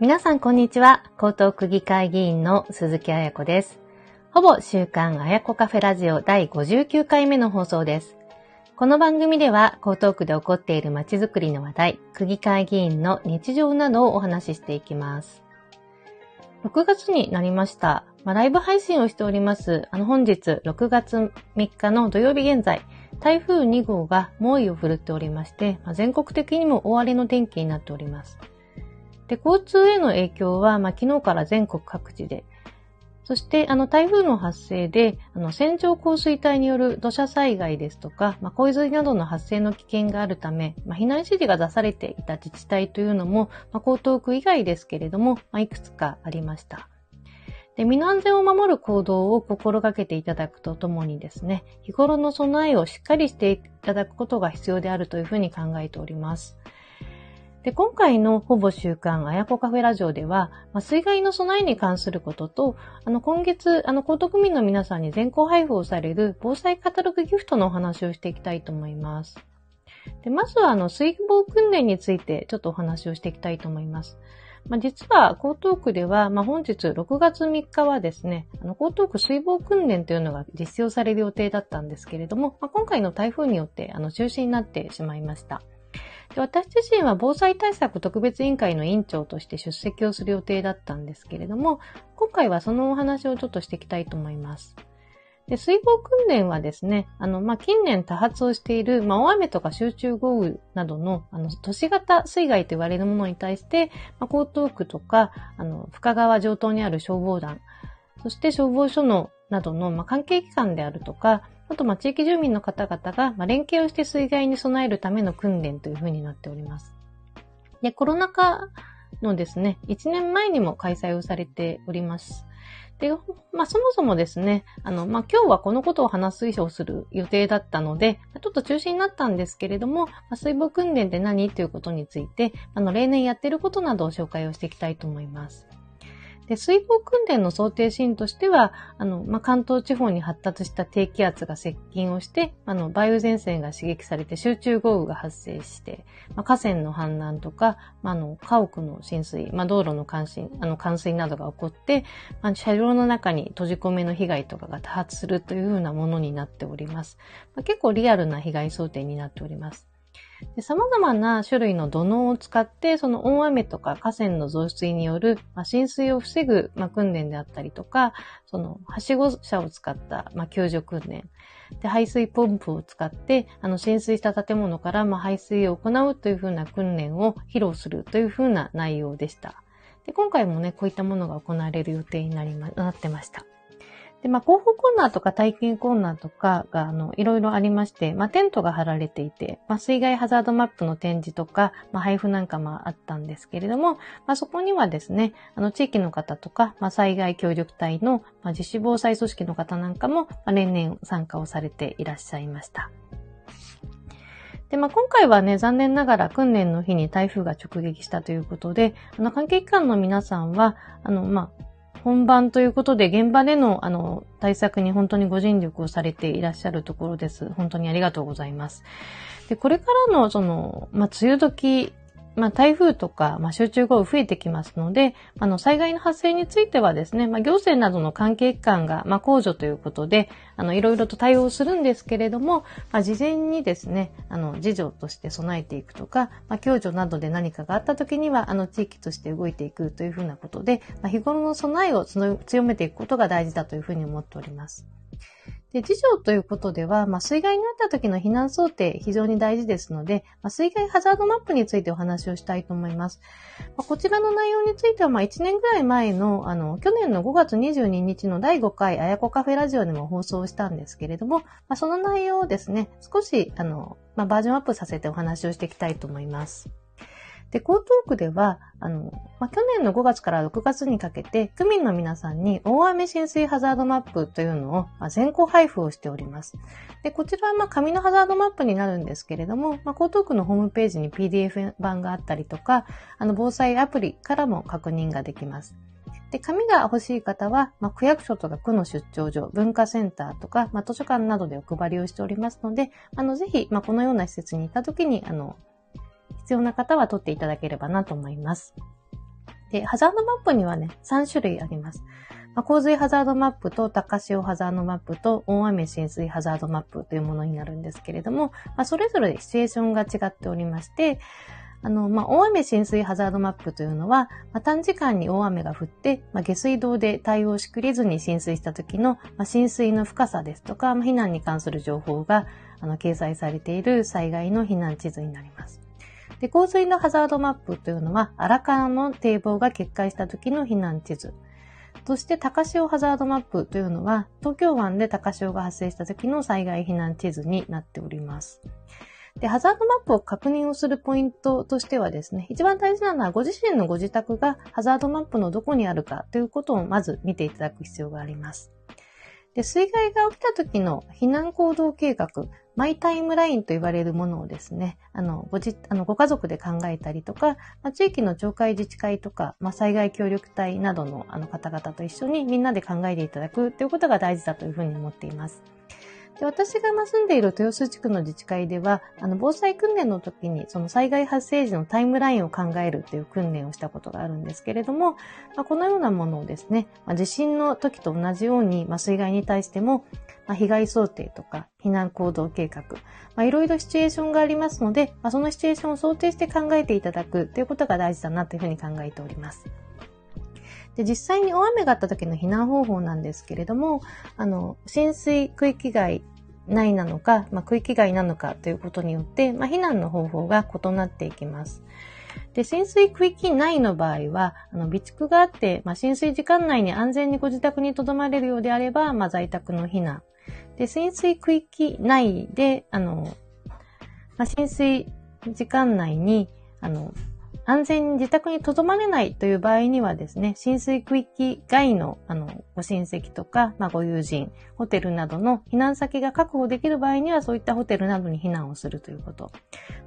皆さんこんにちは。江東区議会議員の鈴木彩子です。ほぼ週刊彩子カフェラジオ第59回目の放送です。この番組では江東区で起こっている街づくりの話題、区議会議員の日常などをお話ししていきます。6月になりました。まあ、ライブ配信をしております。あの本日6月3日の土曜日現在、台風2号が猛威を振るっておりまして、まあ、全国的にも大荒れの天気になっております。で、交通への影響は、まあ、昨日から全国各地で、そして、あの、台風の発生で、あの、線状降水帯による土砂災害ですとか、まあ、洪水などの発生の危険があるため、まあ、避難指示が出されていた自治体というのも、まあ、江東区以外ですけれども、まあ、いくつかありました。で、身の安全を守る行動を心がけていただくとともにですね、日頃の備えをしっかりしていただくことが必要であるというふうに考えております。で、今回のほぼ週刊あやこカフェラジオでは、まあ、水害の備えに関することと、あの、今月、あの、高徳民の皆さんに全校配布をされる防災カタログギフトのお話をしていきたいと思います。で、まずは、あの、水防訓練についてちょっとお話をしていきたいと思います。まあ、実は、江東区では、まあ、本日6月3日はですね、あの、江東区水防訓練というのが実施をされる予定だったんですけれども、まあ、今回の台風によって、あの、中止になってしまいました。で私自身は防災対策特別委員会の委員長として出席をする予定だったんですけれども、今回はそのお話をちょっとしていきたいと思います。で水防訓練はですね、あの、まあ、近年多発をしている、まあ、大雨とか集中豪雨などの、あの、都市型水害と言われるものに対して、まあ、江東区とか、あの、深川上東にある消防団、そして消防署の、などの、まあ、関係機関であるとか、あと、ま地域住民の方々が、ま連携をして水害に備えるための訓練というふうになっております。で、コロナ禍のですね、1年前にも開催をされております。で、まあ、そもそもですね、あの、まあ、今日はこのことを話す以上する予定だったので、ちょっと中止になったんですけれども、まあ、水防訓練って何？ということについて、あの、例年やってることなどを紹介をしていきたいと思います。で、水防訓練の想定シーンとしては、あの、まあ、関東地方に発達した低気圧が接近をして、あの、梅雨前線が刺激されて集中豪雨が発生して、まあ、河川の氾濫とか、まあ、の、家屋の浸水、ま、道路の冠水、あの、冠水などが起こって、ま、車両の中に閉じ込めの被害とかが多発するというふうなものになっております。ま、結構リアルな被害想定になっております。様々な種類の土のを使って、その大雨とか河川の増水による、まあ、浸水を防ぐ、まあ、訓練であったりとか、その、はしご車を使った、まあ、救助訓練。で、排水ポンプを使って、あの、浸水した建物から、まあ、排水を行うというふうな訓練を披露するというふうな内容でした。で、今回もね、こういったものが行われる予定になりま、なってました。で、まあ、広報コーナーとか体験コーナーとかが、あの、いろいろありまして、まあ、テントが張られていて、まあ、水害ハザードマップの展示とか、まあ、配布なんかもあったんですけれども、まあ、そこにはですね、あの、地域の方とか、まあ、災害協力隊の、まあ、自主防災組織の方なんかも、まあ、年々参加をされていらっしゃいました。で、まあ、今回はね、残念ながら訓練の日に台風が直撃したということで、あの、関係機関の皆さんは、あの、まあ、本番ということで、現場での、あの、対策に本当にご尽力をされていらっしゃるところです。本当にありがとうございます。で、これからの、その、まあ、梅雨時まあ、台風とか、まあ、集中豪雨増えてきますので、あの、災害の発生についてはですね、まあ、行政などの関係機関が、まあ、控除ということで、あの、いろいろと対応するんですけれども、まあ、事前にですね、あの、事情として備えていくとか、まあ、共助などで何かがあった時には、あの、地域として動いていくというふうなことで、まあ、日頃の備えを強めていくことが大事だというふうに思っております。で、事情ということでは、まあ、水害になった時の避難想定非常に大事ですので、まあ、水害ハザードマップについてお話をしたいと思います。まあ、こちらの内容については、まあ、1年ぐらい前の、あの、去年の5月22日の第5回あやこカフェラジオでも放送したんですけれども、まあ、その内容をですね、少し、あの、まあ、バージョンアップさせてお話をしていきたいと思います。で、江東区では、あの、まあ、去年の5月から6月にかけて、区民の皆さんに大雨浸水ハザードマップというのを、まあ、全校配布をしております。で、こちらは、ま、紙のハザードマップになるんですけれども、まあ、江東区のホームページに PDF 版があったりとか、あの、防災アプリからも確認ができます。で、紙が欲しい方は、まあ、区役所とか区の出張所、文化センターとか、まあ、図書館などでお配りをしておりますので、あの、ぜひ、まあ、このような施設に行った時に、あの、必要な方は取っていただければなと思います。で、ハザードマップにはね、3種類あります。まあ、洪水ハザードマップと高潮ハザードマップと大雨浸水ハザードマップというものになるんですけれども、まあ、それぞれシチュエーションが違っておりまして、あの、まあ、大雨浸水ハザードマップというのは、まあ、短時間に大雨が降って、まあ、下水道で対応しきれずに浸水した時の、まあ、浸水の深さですとか、まあ、避難に関する情報が、あの、掲載されている災害の避難地図になります。で、洪水のハザードマップというのは、荒川の堤防が決壊した時の避難地図。そして高潮ハザードマップというのは、東京湾で高潮が発生した時の災害避難地図になっております。で、ハザードマップを確認をするポイントとしてはですね、一番大事なのはご自身のご自宅がハザードマップのどこにあるかということをまず見ていただく必要があります。で、水害が起きた時の避難行動計画、マイタイムラインと言われるものをですね、あの、ごじ、あの、ご家族で考えたりとか、まあ、地域の町会自治会とか、まあ、災害協力隊などのあの方々と一緒にみんなで考えていただくということが大事だというふうに思っています。で私が住んでいる豊洲地区の自治会では、あの、防災訓練の時に、その災害発生時のタイムラインを考えるという訓練をしたことがあるんですけれども、まあ、このようなものをですね、まあ、地震の時と同じように、まあ、水害に対しても、まあ、被害想定とか、避難行動計画、いろいろシチュエーションがありますので、まあ、そのシチュエーションを想定して考えていただくということが大事だなというふうに考えております。で、実際に大雨があった時の避難方法なんですけれども、あの、浸水区域外内なのか、まあ、区域外なのかということによって、まあ、避難の方法が異なっていきます。で、浸水区域内の場合は、あの、備蓄があって、まあ、浸水時間内に安全にご自宅に留まれるようであれば、まあ、在宅の避難。で、浸水区域内で、あの、まあ、浸水時間内に、あの、安全に自宅に留まれないという場合にはですね、浸水区域外のあのご親戚とか、まあ、ご友人、ホテルなどの避難先が確保できる場合には、そういったホテルなどに避難をするということ。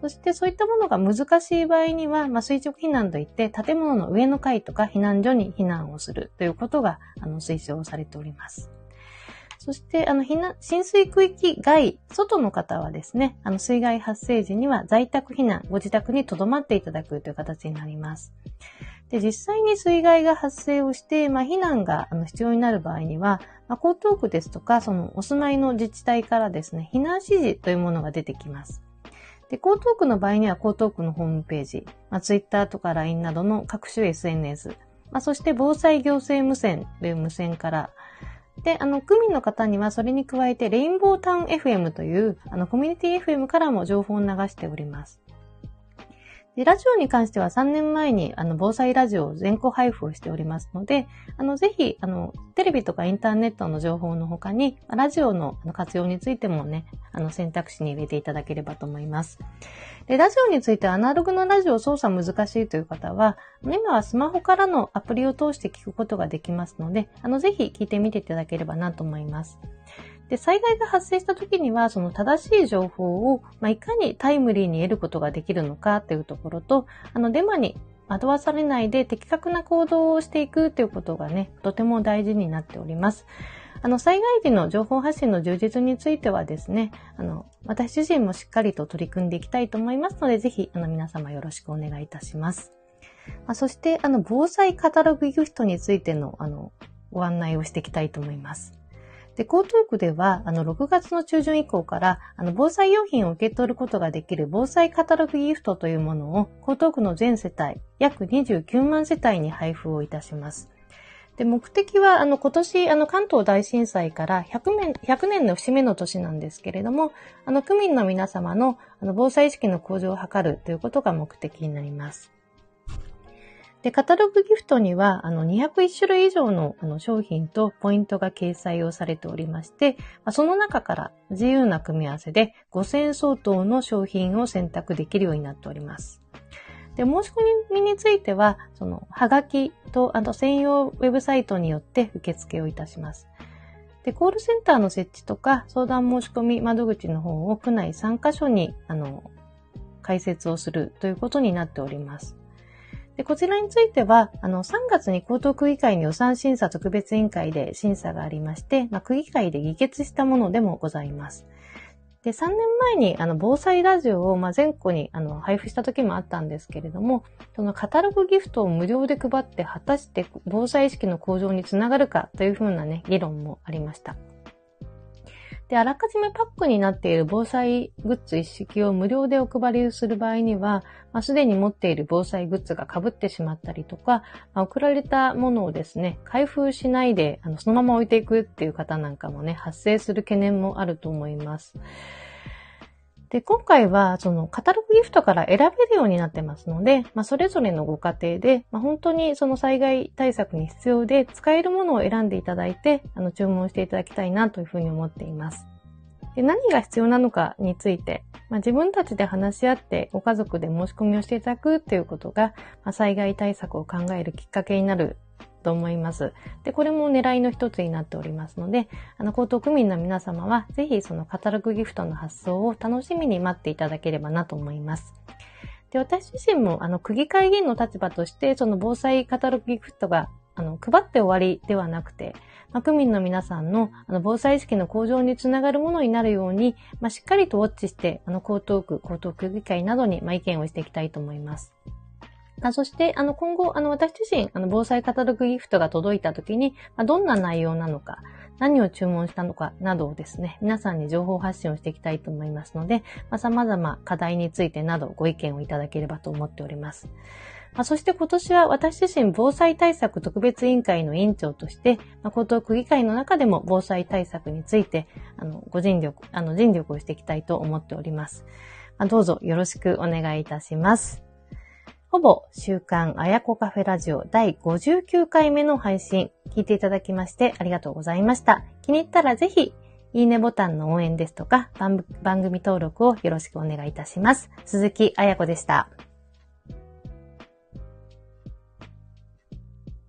そしてそういったものが難しい場合には、まあ、垂直避難といって建物の上の階とか避難所に避難をするということがあの推奨されております。そして、あの、避難、浸水区域外、外の方はですね、あの、水害発生時には在宅避難、ご自宅に留まっていただくという形になります。で、実際に水害が発生をして、まあ、避難があの必要になる場合には、まあ、江東区ですとか、そのお住まいの自治体からですね、避難指示というものが出てきます。で、江東区の場合には江東区のホームページ、まあ、Twitter とか LINE などの各種 SNS、まあ、そして防災行政無線という無線から、で、あの、区民の方にはそれに加えて、レインボータウン FM という、あの、コミュニティ FM からも情報を流しております。で、ラジオに関しては3年前に、あの、防災ラジオを全校配布をしておりますので、あの、ぜひ、あの、テレビとかインターネットの情報の他に、ラジオの活用についてもね、あの、選択肢に入れていただければと思います。で、ラジオについてアナログのラジオ操作難しいという方は、今はスマホからのアプリを通して聞くことができますので、あの、ぜひ聞いてみていただければなと思います。で、災害が発生した時には、その正しい情報を、まあ、いかにタイムリーに得ることができるのかというところと、あの、デマに惑わされないで的確な行動をしていくということがね、とても大事になっております。あの、災害時の情報発信の充実についてはですね、あの、私自身もしっかりと取り組んでいきたいと思いますので、ぜひ、あの、皆様よろしくお願いいたします。まあ、そして、あの、防災カタログギフトについての、あの、ご案内をしていきたいと思います。で、江東区では、あの、6月の中旬以降から、あの、防災用品を受け取ることができる防災カタログギフトというものを、江東区の全世帯、約29万世帯に配布をいたします。で、目的は、あの、今年、あの、関東大震災から100年、100年の節目の年なんですけれども、あの、区民の皆様の、あの、防災意識の向上を図るということが目的になります。で、カタログギフトには、あの、201種類以上のあの商品とポイントが掲載をされておりまして、その中から自由な組み合わせで5000相当の商品を選択できるようになっております。で、申し込みについては、その、はがきと、あと専用ウェブサイトによって受付をいたします。で、コールセンターの設置とか、相談申し込み窓口の方を区内3カ所に、あの、開設をするということになっております。で、こちらについては、あの、3月に江東区議会に予算審査特別委員会で審査がありまして、まあ、区議会で議決したものでもございます。で、3年前にあの防災ラジオを、まあ、全国にあの配布した時もあったんですけれども、そのカタログギフトを無料で配って果たして防災意識の向上につながるかというふうなね、議論もありました。で、あらかじめパックになっている防災グッズ一式を無料でお配りする場合には、まあ、すでに持っている防災グッズが被ってしまったりとか、まあ、送られたものをですね、開封しないで、あの、そのまま置いていくっていう方なんかもね、発生する懸念もあると思います。で、今回は、そのカタログギフトから選べるようになってますので、まあ、それぞれのご家庭で、まあ、本当にその災害対策に必要で使えるものを選んでいただいて、あの、注文していただきたいなというふうに思っています。で何が必要なのかについて、まあ、自分たちで話し合ってご家族で申し込みをしていただくということが、まあ、災害対策を考えるきっかけになると思います。で、これも狙いの一つになっておりますので、あの、江東区民の皆様は、ぜひそのカタログギフトの発送を楽しみに待っていただければなと思います。で、私自身も、あの、区議会議員の立場として、その防災カタログギフトが、あの、配って終わりではなくて、まあ、区民の皆さんのあの防災意識の向上につながるものになるように、まあ、しっかりとウォッチして、あの、江東区、江東区議会などに、まあ、意見をしていきたいと思います。あそして、あの、今後、あの、私自身、あの、防災カタログギフトが届いたときに、まあ、どんな内容なのか、何を注文したのかなどをですね、皆さんに情報発信をしていきたいと思いますので、まあ、様々課題についてなどご意見をいただければと思っております。まあ、そして今年は私自身防災対策特別委員会の委員長として、まあ、江東区議会の中でも防災対策について、あの、ご尽力、あの、尽力をしていきたいと思っております。まあ、どうぞよろしくお願いいたします。ほぼ週刊あやこカフェラジオ第59回目の配信、聞いていただきましてありがとうございました。気に入ったらぜひ、いいねボタンの応援ですとか、番組登録をよろしくお願いいたします。鈴木あやこでした。